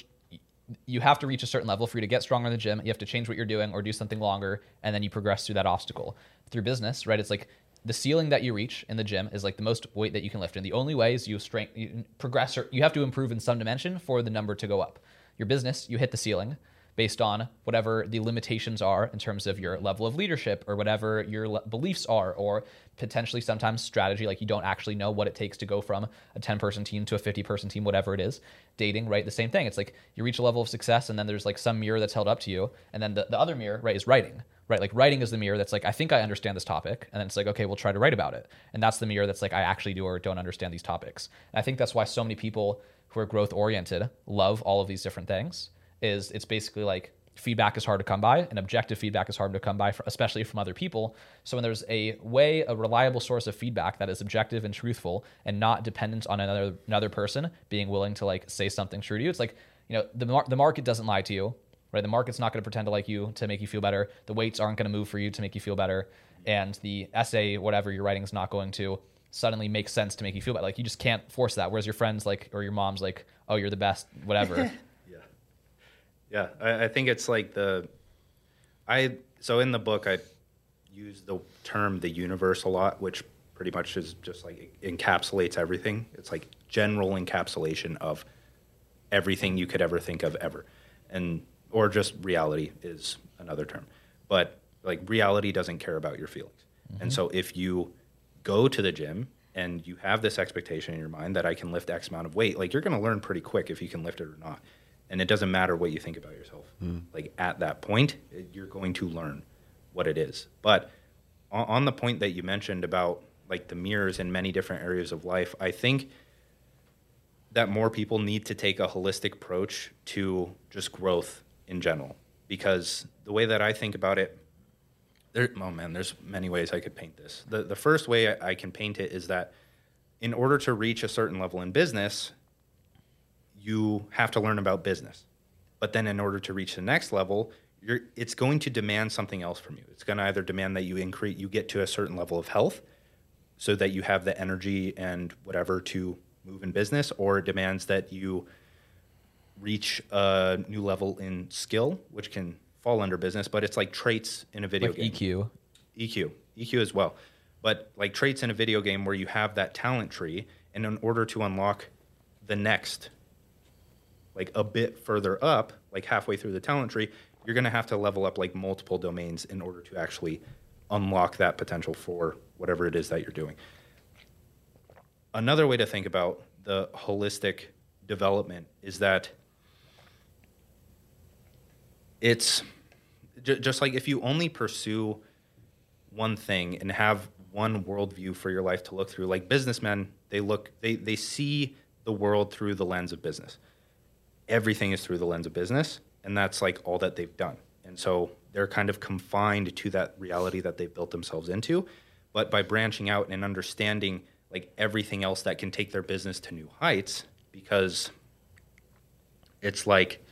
you have to reach a certain level for you to get stronger in the gym. You have to change what you're doing or do something longer, and then you progress through that obstacle. Through business, right? It's like the ceiling that you reach in the gym is like the most weight that you can lift, and the only way is you strength you progress or you have to improve in some dimension for the number to go up. Your business, you hit the ceiling based on whatever the limitations are in terms of your level of leadership or whatever your le- beliefs are, or potentially sometimes strategy, like you don't actually know what it takes to go from a 10 person team to a 50 person team, whatever it is. Dating, right? The same thing. It's like you reach a level of success and then there's like some mirror that's held up to you. And then the, the other mirror, right, is writing, right? Like writing is the mirror that's like, I think I understand this topic. And then it's like, okay, we'll try to write about it. And that's the mirror that's like, I actually do or don't understand these topics. And I think that's why so many people who are growth oriented love all of these different things is it's basically like feedback is hard to come by and objective feedback is hard to come by for, especially from other people. So when there's a way a reliable source of feedback that is objective and truthful and not dependent on another another person being willing to like say something true to you it's like you know the, mar- the market doesn't lie to you right? The market's not going to pretend to like you to make you feel better. The weights aren't going to move for you to make you feel better. And the essay whatever you're writing is not going to suddenly make sense to make you feel better. Like you just can't force that. Whereas your friends like or your mom's like oh you're the best whatever Yeah, I, I think it's like the, I so in the book I use the term the universe a lot, which pretty much is just like encapsulates everything. It's like general encapsulation of everything you could ever think of ever, and or just reality is another term, but like reality doesn't care about your feelings, and mm-hmm. so if you go to the gym and you have this expectation in your mind that I can lift X amount of weight, like you're going to learn pretty quick if you can lift it or not and it doesn't matter what you think about yourself. Hmm. Like at that point, you're going to learn what it is. But on, on the point that you mentioned about like the mirrors in many different areas of life, I think that more people need to take a holistic approach to just growth in general. Because the way that I think about it, there, oh man, there's many ways I could paint this. The, the first way I, I can paint it is that in order to reach a certain level in business, you have to learn about business. But then in order to reach the next level, you're, it's going to demand something else from you. It's going to either demand that you increase, you get to a certain level of health so that you have the energy and whatever to move in business, or it demands that you reach a new level in skill, which can fall under business, but it's like traits in a video like game. eq EQ, EQ as well. But like traits in a video game where you have that talent tree, and in order to unlock the next, like a bit further up, like halfway through the talent tree, you're going to have to level up like multiple domains in order to actually unlock that potential for whatever it is that you're doing. Another way to think about the holistic development is that it's ju- just like if you only pursue one thing and have one worldview for your life to look through like businessmen they look they, they see the world through the lens of business everything is through the lens of business and that's like all that they've done. And so they're kind of confined to that reality that they've built themselves into. But by branching out and understanding like everything else that can take their business to new heights because it's like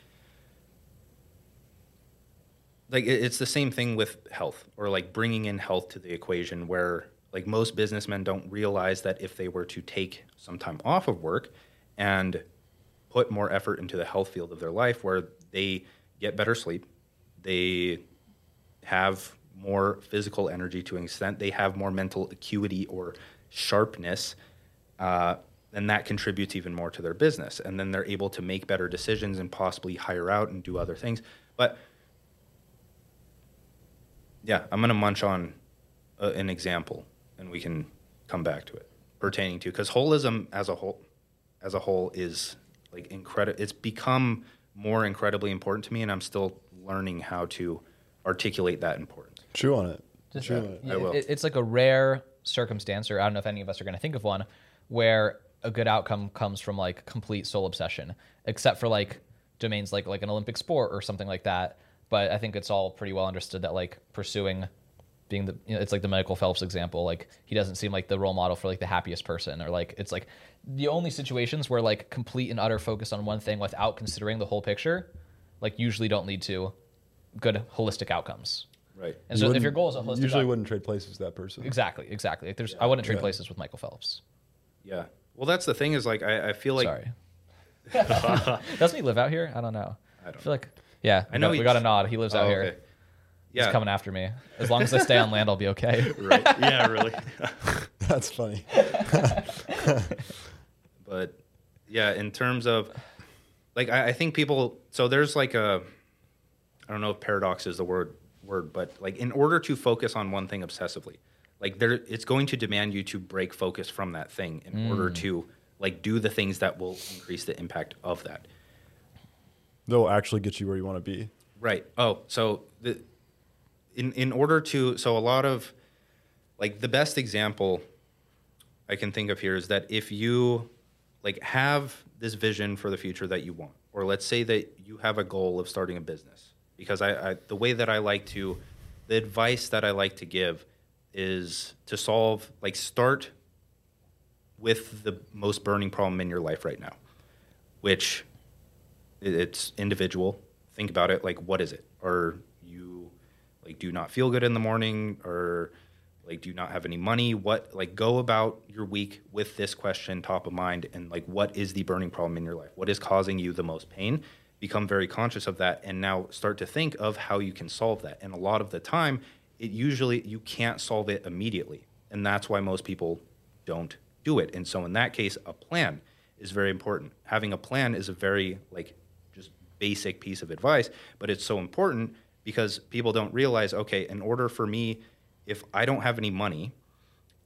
like it's the same thing with health or like bringing in health to the equation where like most businessmen don't realize that if they were to take some time off of work and put more effort into the health field of their life where they get better sleep they have more physical energy to an extent they have more mental acuity or sharpness uh, that contributes even more to their business. And then they're able to make better decisions and possibly hire out and do other things. But yeah, I'm gonna munch on uh, an example, and we can come back to it pertaining to because holism as a whole, as a whole, is like incredible. It's become more incredibly important to me, and I'm still learning how to articulate that importance. Chew on it. Just- Chew uh, on it. yeah, I will. it- it's like a rare circumstance, or I don't know if any of us are going to think of one, where a good outcome comes from like complete sole obsession, except for like domains like like an Olympic sport or something like that. But I think it's all pretty well understood that like pursuing being the you know, it's like the Michael Phelps example. Like he doesn't seem like the role model for like the happiest person, or like it's like the only situations where like complete and utter focus on one thing without considering the whole picture, like usually don't lead to good holistic outcomes. Right. And You so if your goal is a holistic, You usually out- wouldn't trade places with that person. exactly, exactly. Like there's, I wouldn't trade Yeah. places with Michael Phelps. Yeah. Well, that's the thing is like I, I feel like Sorry. Doesn't he live out here? I don't know. I don't feel like yeah. I know we he- got a nod. He lives out Oh, here. okay. He's Yeah. coming after me. As long as I stay on land, I'll be okay. right. Yeah. Really. That's funny. but yeah, in terms of like I, I think people so there's like a I don't know if paradox is the word word, but like in order to focus on one thing obsessively, like there it's going to demand you to break focus from that thing in mm. order to like do the things that will increase the impact of that. They'll actually get you where you want to be. Right. Oh, so the in in order to so a lot of like the best example I can think of here is that if you like have this vision for the future that you want, or let's say that you have a goal of starting a business, because I, I the way that I like to the advice that I like to give is to solve like start with the most burning problem in your life right now, which it's individual. Think about it. Like, what is it? You like do not feel good in the morning, or like do you not have any money? What like go about your week with this question top of mind, and like what is the burning problem in your life? What is causing you the most pain? Become very conscious of that, and now start to think of how you can solve that. And a lot of the time, it usually you can't solve it immediately, and that's why most people don't do it. And so in that case, a plan is very important. Having a plan is a very like just basic piece of advice, but it's so important because people don't realize, okay, in order for me if I don't have any money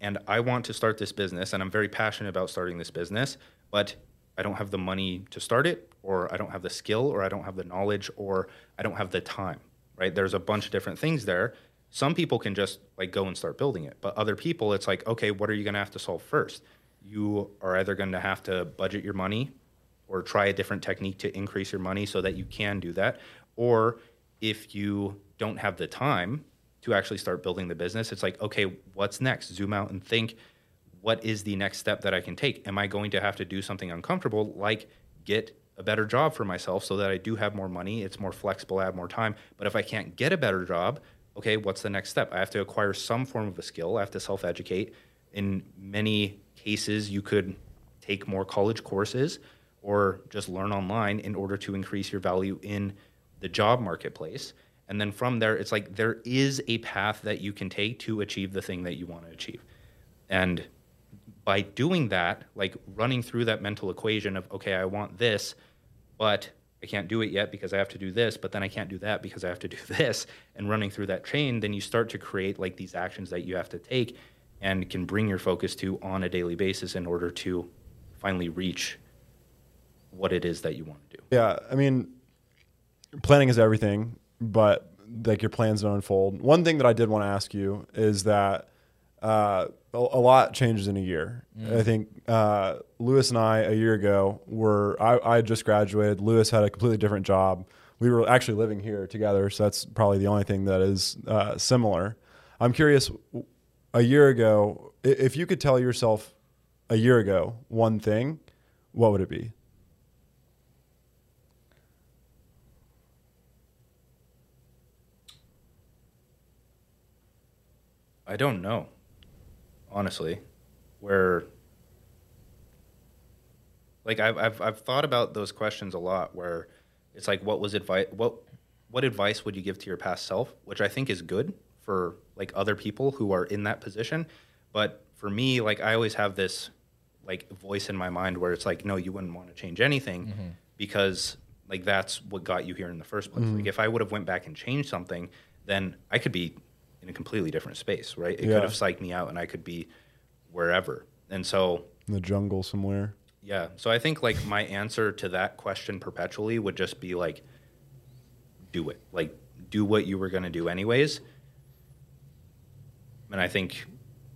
and I want to start this business and I'm very passionate about starting this business, but I don't have the money to start it or I don't have the skill or I don't have the knowledge or I don't have the time, right? There's a bunch of different things there. Some people can just like go and start building it, but other people it's like, okay, what are you going to have to solve first? You are either going to have to budget your money or try a different technique to increase your money so that you can do that. Or if you don't have the time to actually start building the business, it's like, okay, what's next? Zoom out and think, what is the next step that I can take? Am I going to have to do something uncomfortable like get a better job for myself so that I do have more money? It's more flexible, I have more time. But if I can't get a better job, okay, what's the next step? I have to acquire some form of a skill, I have to self educate. In many cases, you could take more college courses or just learn online in order to increase your value in the job marketplace. And then from there, it's like there is a path that you can take to achieve the thing that you want to achieve. And by doing that, like running through that mental equation of, okay, I want this, but I can't do it yet because I have to do this, but then I can't do that because I have to do this, and running through that chain, then you start to create like these actions that you have to take and can bring your focus to on a daily basis in order to finally reach what it is that you want to do. Yeah, I mean, planning is everything, but like your plans don't unfold. One thing that I did want to ask you is that uh, a, a lot changes in a year. I think uh, Louis and I a year ago were I, I had just graduated. Louis had a completely different job. We were actually living here together, so that's probably the only thing that is uh, similar. I'm curious. A year ago, if you could tell yourself a year ago one thing, what would it be? I don't know, honestly, where like I've I've I've thought about those questions a lot. Where it's like, what was advice? What what advice would you give to your past self? Which I think is good for like other people who are in that position, but for me, like I always have this like voice in my mind where it's like, no, you wouldn't want to change anything mm-hmm. because like that's what got you here in the first place. Mm-hmm. Like if I would have went back and changed something, then I could be in a completely different space, right? It Yeah. could have psyched me out and I could be wherever. And so In the jungle somewhere. yeah. So I think like my answer to that question perpetually would just be like, do it. Like, do what you were going to do anyways. And I think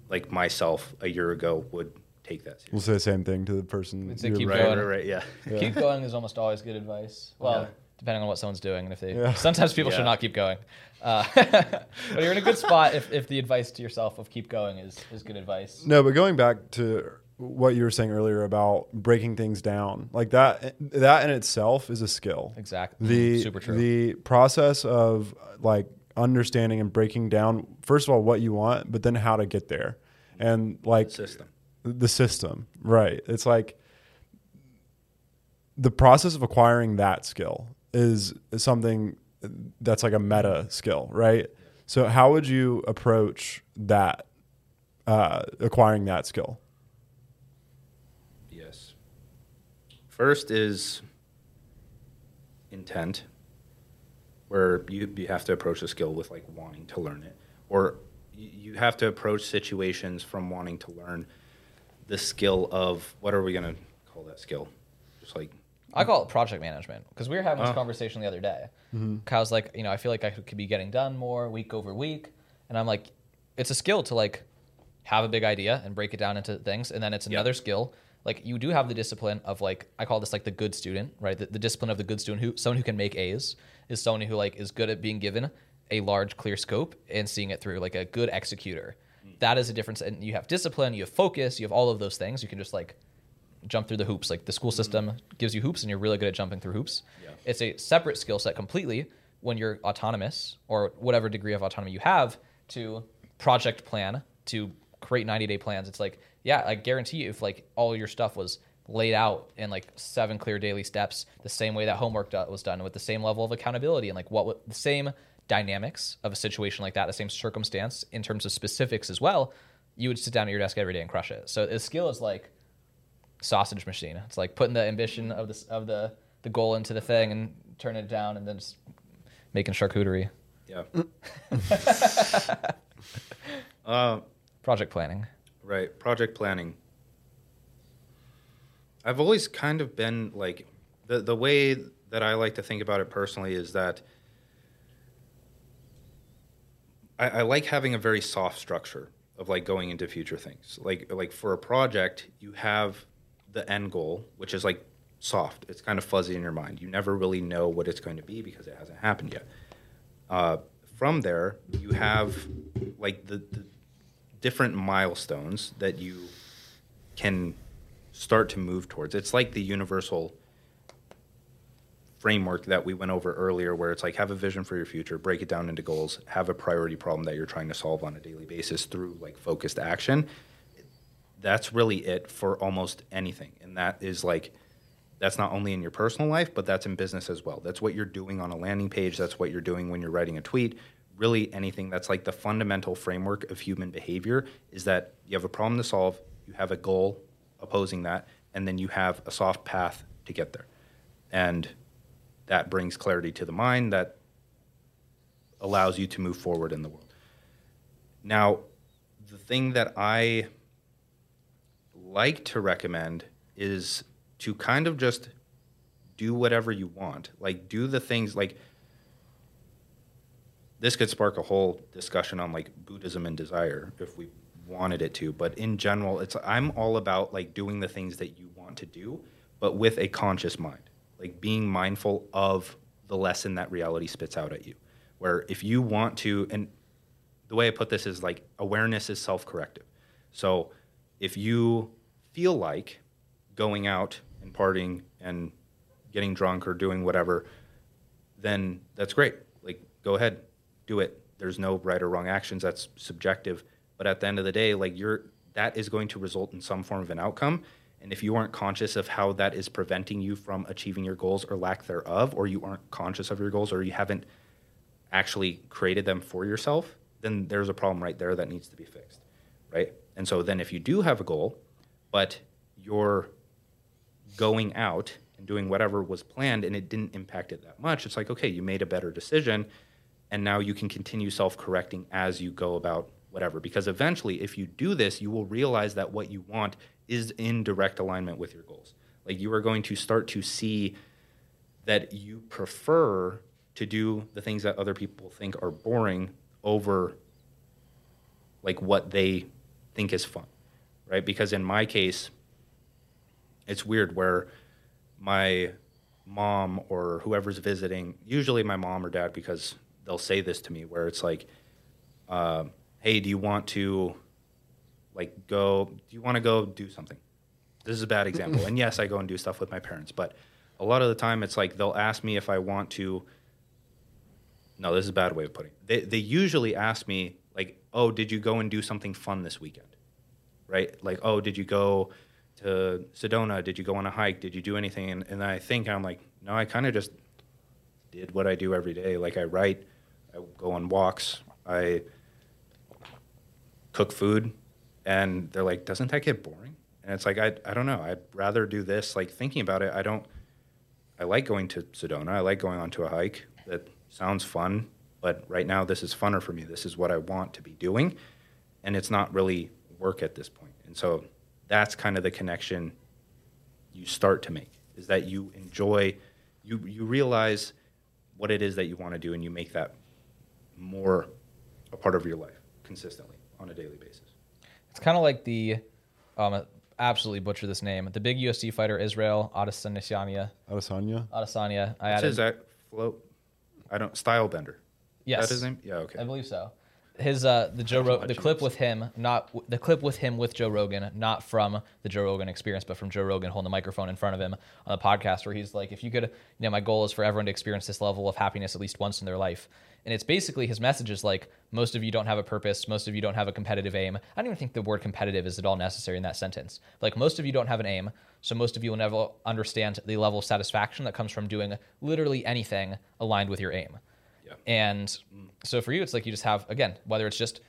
like myself a year ago would take that seriously. We'll say the same thing to the person. It's a you're- keep Right, going. right, right. Yeah. Yeah. Keep going is almost always good advice. Well, depending on what someone's doing and if they. Yeah. Sometimes people should not keep going, uh, but you're in a good spot if, if the advice to yourself of keep going is is good advice. No, but going back to what you were saying earlier about breaking things down, like that, that in itself is a skill. Exactly. The Super true. the process of like understanding and breaking down first of all what you want, but then how to get there, and like System. the system, right? It's like the process of acquiring that skill is, something that's like a meta skill, right? So how would you approach that uh, acquiring that skill? Yes. First is intent, where you, you have to approach the skill with like wanting to learn it, or you, you have to approach situations from wanting to learn the skill of what are we gonna call that skill? Just like I call it project management because we were having this Oh. conversation the other day. Mm-hmm. Kyle's like, you know, I feel like I could be getting done more week over week, and I'm like, it's a skill to like have a big idea and break it down into things, and then it's another skill. Like you do have the discipline of like I call this like the good student, right? The, the discipline of the good student, who someone who can make A's is someone who like is good at being given a large clear scope and seeing it through, like a good executor. Mm. That is a difference, and you have discipline, you have focus, you have all of those things. You can just like jump through the hoops. Like the school mm-hmm. system gives you hoops, and you're really good at jumping through hoops. Yeah. It's a separate skill set completely when you're autonomous or whatever degree of autonomy you have to project plan to create 90 day plans. It's like, yeah, I guarantee you, if like all your stuff was laid out in like seven clear daily steps, the same way that homework do- was done, with the same level of accountability and like what would- the same dynamics of a situation like that, the same circumstance in terms of specifics as well, you would sit down at your desk every day and crush it. So the skill is like sausage machine. It's like putting the ambition of this of the the goal into the thing and turning it down and then just making charcuterie. yeah. uh, Project planning. Right. Project planning. I've always kind of been like the the way that I like to think about it personally is that I, I like having a very soft structure of like going into future things. Like like for a project, you have the end goal, which is like soft. It's kind of fuzzy in your mind. You never really know what it's going to be because it hasn't happened yet. Uh, from there, you have like the, the different milestones that you can start to move towards. It's like the universal framework that we went over earlier where it's like have a vision for your future, break it down into goals, have a priority problem that you're trying to solve on a daily basis through like focused action. That's really it for almost anything. And that is like that's not only in your personal life, but that's in business as well. That's what you're doing on a landing page. That's what you're doing when you're writing a tweet. Really, anything that's like the fundamental framework of human behavior is that you have a problem to solve, you have a goal opposing that, and then you have a soft path to get there. And that brings clarity to the mind that allows you to move forward in the world. Now, the thing that I like to recommend is to kind of just do whatever you want. Like do the things like this could spark a whole discussion on like Buddhism and desire if we wanted it to, but in general, it's I'm all about like doing the things that you want to do, but with a conscious mind. Like being mindful of the lesson that reality spits out at you. Where if you want to and the way I put this is like awareness is self-corrective. So if you feel like going out and partying and getting drunk or doing whatever, then that's great. Like, go ahead, do it. There's no right or wrong actions. That's subjective. But at the end of the day, like you're that is going to result in some form of an outcome. And if you aren't conscious of how that is preventing you from achieving your goals or lack thereof, or you aren't conscious of your goals, or you haven't actually created them for yourself, then there's a problem right there that needs to be fixed, right? And so then if you do have a goal, but you're going out and doing whatever was planned and it didn't impact it that much, it's like, okay, you made a better decision and now you can continue self-correcting as you go about whatever because eventually if you do this, you will realize that what you want is in direct alignment with your goals. Like you are going to start to see that you prefer to do the things that other people think are boring over like what they think is fun right because in my case it's weird where my mom or whoever's visiting, usually my mom or dad, because they'll say this to me, where it's like, uh, "Hey, do you want to, like, go? Do you want to go do something?" This is a bad example, and yes, I go and do stuff with my parents, but a lot of the time, it's like they'll ask me if I want to. No, this is a bad way of putting. It. They they usually ask me like, "Oh, did you go and do something fun this weekend?" Right? Like, "Oh, did you go?" to Sedona? Did you go on a hike? Did you do anything? And, and I think I'm like, no, I kind of just did what I do every day. Like I write, I go on walks, I cook food, and they're like, doesn't that get boring? And it's like I I don't know. I'd rather do this. Like thinking about it, I don't. I like going to Sedona. I like going on to a hike. That sounds fun, but right now this is funner for me. This is what I want to be doing, and it's not really work at this point. And so that's kind of the connection you start to make is that you enjoy you you realize what it is that you want to do and you make that more a part of your life consistently on a daily basis. It's kind of like the um absolutely butcher this name the big UFC fighter Israel Adesanya. Adesanya? Adesanya. I added, that float? I don't Stylebender yes. that his name? Yeah okay. I believe so his uh the Joe Ro- the clip with him, not the clip with him with Joe Rogan, not from the Joe Rogan experience, but from Joe Rogan holding the microphone in front of him on the podcast, where he's like, if you could, you know, my goal is for everyone to experience this level of happiness at least once in their life. And it's basically his message is like, most of you don't have a purpose, most of you don't have a competitive aim. I don't even think the word competitive is at all necessary in that sentence. Like most of you don't have an aim, so most of you will never understand the level of satisfaction that comes from doing literally anything aligned with your aim. Yeah. And so for you, it's like you just have again, whether it's just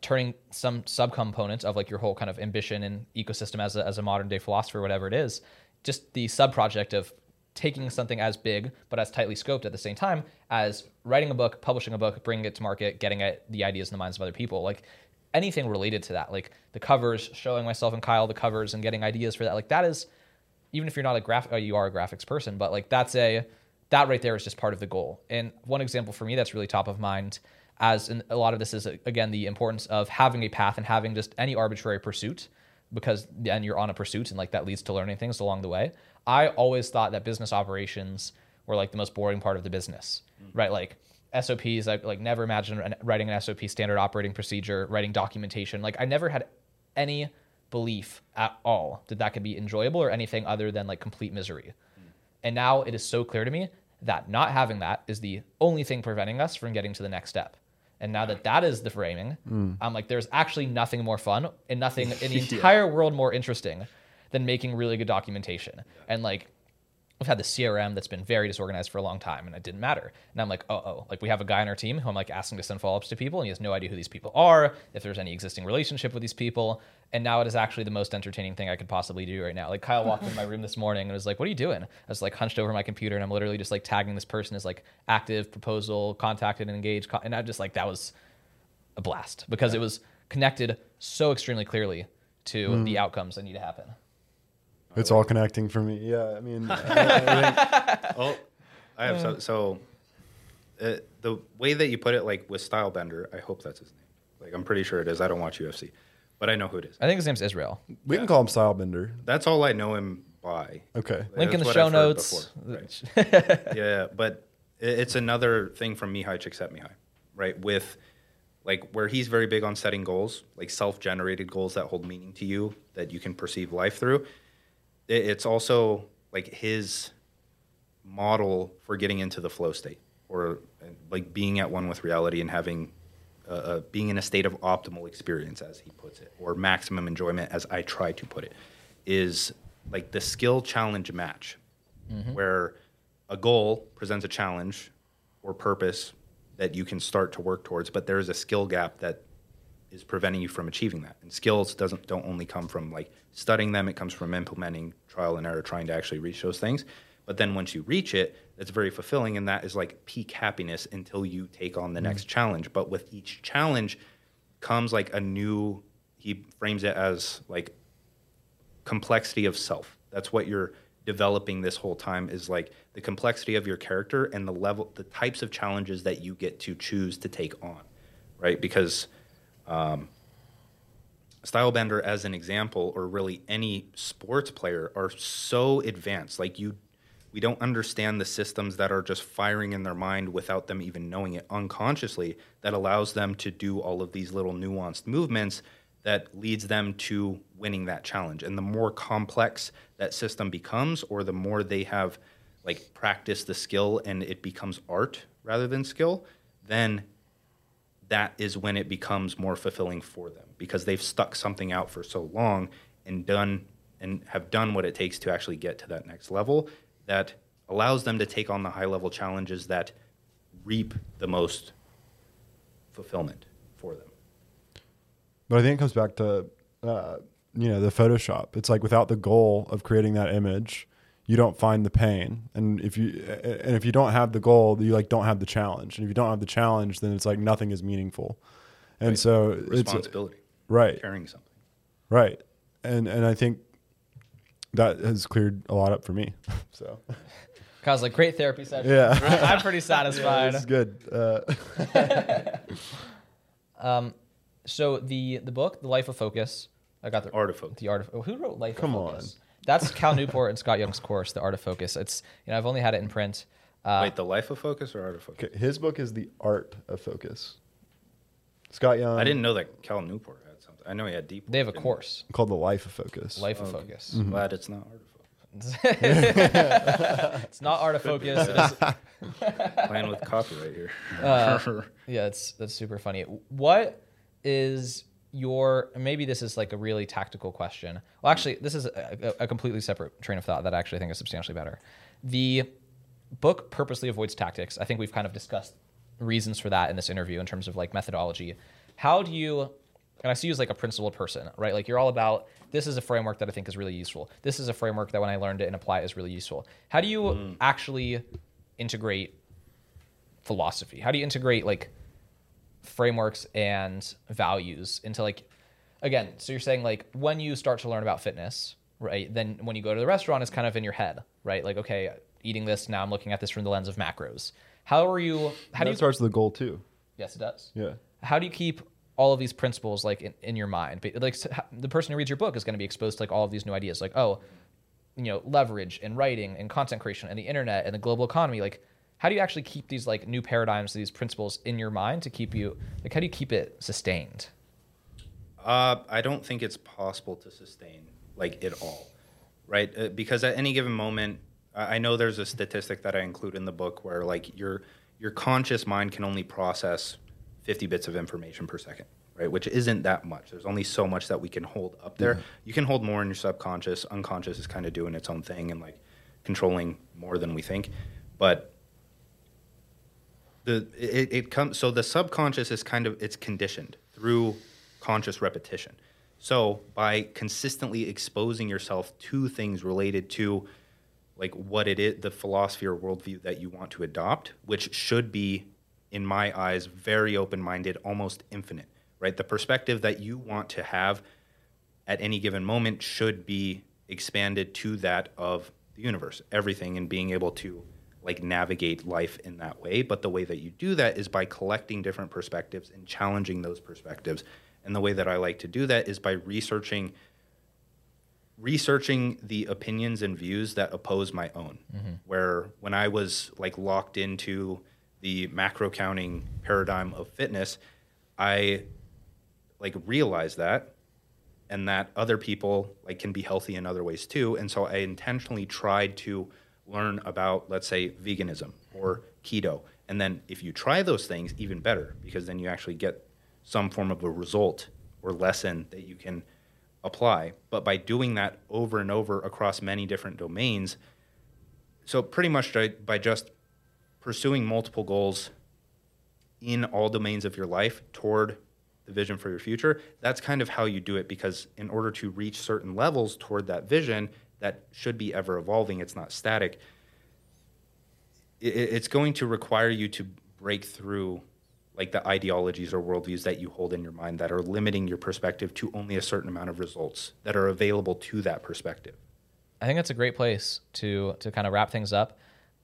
turning some subcomponent of like your whole kind of ambition and ecosystem as a, as a modern day philosopher, whatever it is, just the sub project of taking something as big but as tightly scoped at the same time as writing a book, publishing a book, bringing it to market, getting at the ideas in the minds of other people. Like anything related to that, like the covers, showing myself and Kyle the covers and getting ideas for that. Like that is, even if you're not a graphic, oh, uh, you are a graphics person, but like that's a that right there is just part of the goal. And one example for me that's really top of mind, as in a lot of this is again the importance of having a path and having just any arbitrary pursuit, because then you're on a pursuit and like that leads to learning things along the way. I always thought that business operations were like the most boring part of the business, mm-hmm. right? Like SOPs, I like never imagined writing an SOP, standard operating procedure, writing documentation. Like I never had any belief at all that that could be enjoyable or anything other than like complete misery. Mm. And now it is so clear to me that not having that is the only thing preventing us from getting to the next step. And now that that is the framing, mm. I'm like, there's actually nothing more fun and nothing in the entire yeah. world more interesting than making really good documentation. And like, we've had the CRM that's been very disorganized for a long time and it didn't matter. And I'm like, oh, oh, like we have a guy on our team who I'm like asking to send follow ups to people and he has no idea who these people are, if there's any existing relationship with these people. And now it is actually the most entertaining thing I could possibly do right now. Like Kyle walked in my room this morning and was like, what are you doing? I was like hunched over my computer and I'm literally just like tagging this person as like active, proposal, contacted, and engaged. And I'm just like, that was a blast because it was connected so extremely clearly to mm. the outcomes that need to happen. It's all connecting for me. Yeah, I mean, I, think, oh, I have so, so uh, the way that you put it, like with Stylebender, I hope that's his name. Like I'm pretty sure it is. I don't watch UFC, but I know who it is. I think his name's Israel. We yeah. can call him Stylebender. That's all I know him by. Okay. Link in the show notes. Right. yeah, but it's another thing from Mihaly Csikszentmihalyi, right? With like where he's very big on setting goals, like self-generated goals that hold meaning to you that you can perceive life through it's also like his model for getting into the flow state or like being at one with reality and having uh, uh, being in a state of optimal experience as he puts it or maximum enjoyment as i try to put it is like the skill challenge match mm-hmm. where a goal presents a challenge or purpose that you can start to work towards but there is a skill gap that is preventing you from achieving that. And skills doesn't don't only come from like studying them; it comes from implementing trial and error, trying to actually reach those things. But then once you reach it, it's very fulfilling, and that is like peak happiness until you take on the mm next challenge. But with each challenge comes like a new. He frames it as like complexity of self. That's what you're developing this whole time is like the complexity of your character and the level the types of challenges that you get to choose to take on right because um, Stylebender, as an example, or really any sports player, are so advanced. Like you, we don't understand the systems that are just firing in their mind without them even knowing it unconsciously that allows them to do all of these little nuanced movements that leads them to winning that challenge and the more complex that system becomes or the more they have like practiced the skill and it becomes art rather than skill then that is when it becomes more fulfilling for them because they've stuck something out for so long and done and have done what it takes to actually get to that next level that allows them to take on the high level challenges that reap the most fulfillment for them. But I think it comes back to uh, you know the Photoshop. It's like without the goal of creating that image, you don't find the pain. And if you and if you don't have the goal, you like don't have the challenge. And if you don't have the challenge, then it's like nothing is meaningful. And Right. so it's Responsibility, right, carrying something. right. And and I think that has cleared a lot up for me. so Kyle's like, great therapy session. Yeah. I'm pretty satisfied. it's good. Uh, Um, so the the book, The Life of Focus, I got the Art of Focus. The art of oh, who wrote Life Come of Focus? That's Cal Newport and Scott Young's course, The Art of Focus. It's you know I've only had it in print. Uh, Wait, the life of focus or art of focus? okay, his book is the art of focus. Scott Young. I didn't know that Cal Newport had something. I know he had deep. they have a work in- course, called the life of focus. Life of Okay. Focus. Mm-hmm. Glad it's not art of focus. it's not Art of Focus. It is, Playing with copyright here. Uh, yeah, it's that's super funny. What is your maybe this is like a really tactical question. Well, actually, this is a, a completely separate train of thought that I actually think is substantially better. The book purposely avoids tactics. I think we've kind of discussed reasons for that in this interview in terms of like methodology. How do you and I see you as like a principled person, right? Like you're all about this is a framework that I think is really useful. This is a framework that when I learned it and apply it is really useful. How do you mm. actually integrate philosophy? How do you integrate like frameworks and values into like again, so you're saying like when you start to learn about fitness, right? Then when you go to the restaurant it's kind of in your head, right? Like okay, eating this now I'm looking at this from the lens of macros. How are you how that do you starts with the goal too. Yes, it does. Yeah. How do you keep all of these principles like in, in your mind? But, Like the person who reads your book is going to be exposed to like all of these new ideas, like oh, you know, leverage and writing and content creation and the internet and the global economy. Like, how do you actually keep these like new paradigms, these principles in your mind to keep you like? How do you keep it sustained? Uh, I don't think it's possible to sustain like it all, right? Uh, because at any given moment, I I know there's a statistic that I include in the book where like your your conscious mind can only process 50 bits of information per second, right? Which isn't that much. There's only so much that we can hold up there. You can hold more in your subconscious. Unconscious is kind of doing its own thing and like controlling more than we think, but the it, it comes so the subconscious is kind of it's conditioned through conscious repetition. So by consistently exposing yourself to things related to like what it is the philosophy or worldview that you want to adopt which should be in my eyes very open-minded almost infinite right? The perspective that you want to have at any given moment should be expanded to that of the universe everything and being able to like navigate life in that way. But the way that you do that is by collecting different perspectives and challenging those perspectives. And the way that i like to do that is by researching researching the opinions and views that oppose my own. Mm-hmm. Where when i was like locked into the macro counting paradigm of fitness i like realized that and that other people like can be healthy in other ways too. And so i intentionally tried to learn about let's say veganism or keto. And then if you try those things even better because then you actually get some form of a result or lesson that you can apply. But by doing that over and over across many different domains so pretty much by- just pursuing multiple goals in all domains of your life toward the vision for your future that's kind of how you do it because in order to reach certain levels toward that vision that should be ever evolving it's not static it's going to require you to break through like the ideologies or worldviews that you hold in your mind that are limiting your perspective to only a certain amount of results that are available to that perspective I think that's a great place to to kind of wrap things up.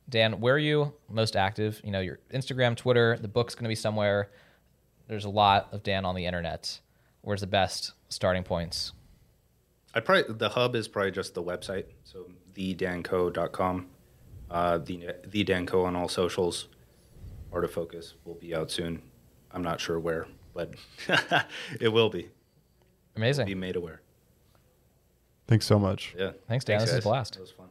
Dan, where are you most active? You know, your Instagram, Twitter, the book's going to be somewhere. There's a lot of Dan on the internet. Where's the best starting points? I probably the hub is probably just the website, so thedankoe.com. Uh, the the Dan Koe on all socials. Art of Focus will be out soon. I'm not sure where, but it will be. Amazing. Be made aware. Thanks so much. Yeah. Thanks, Dan. This is a blast. That was fun.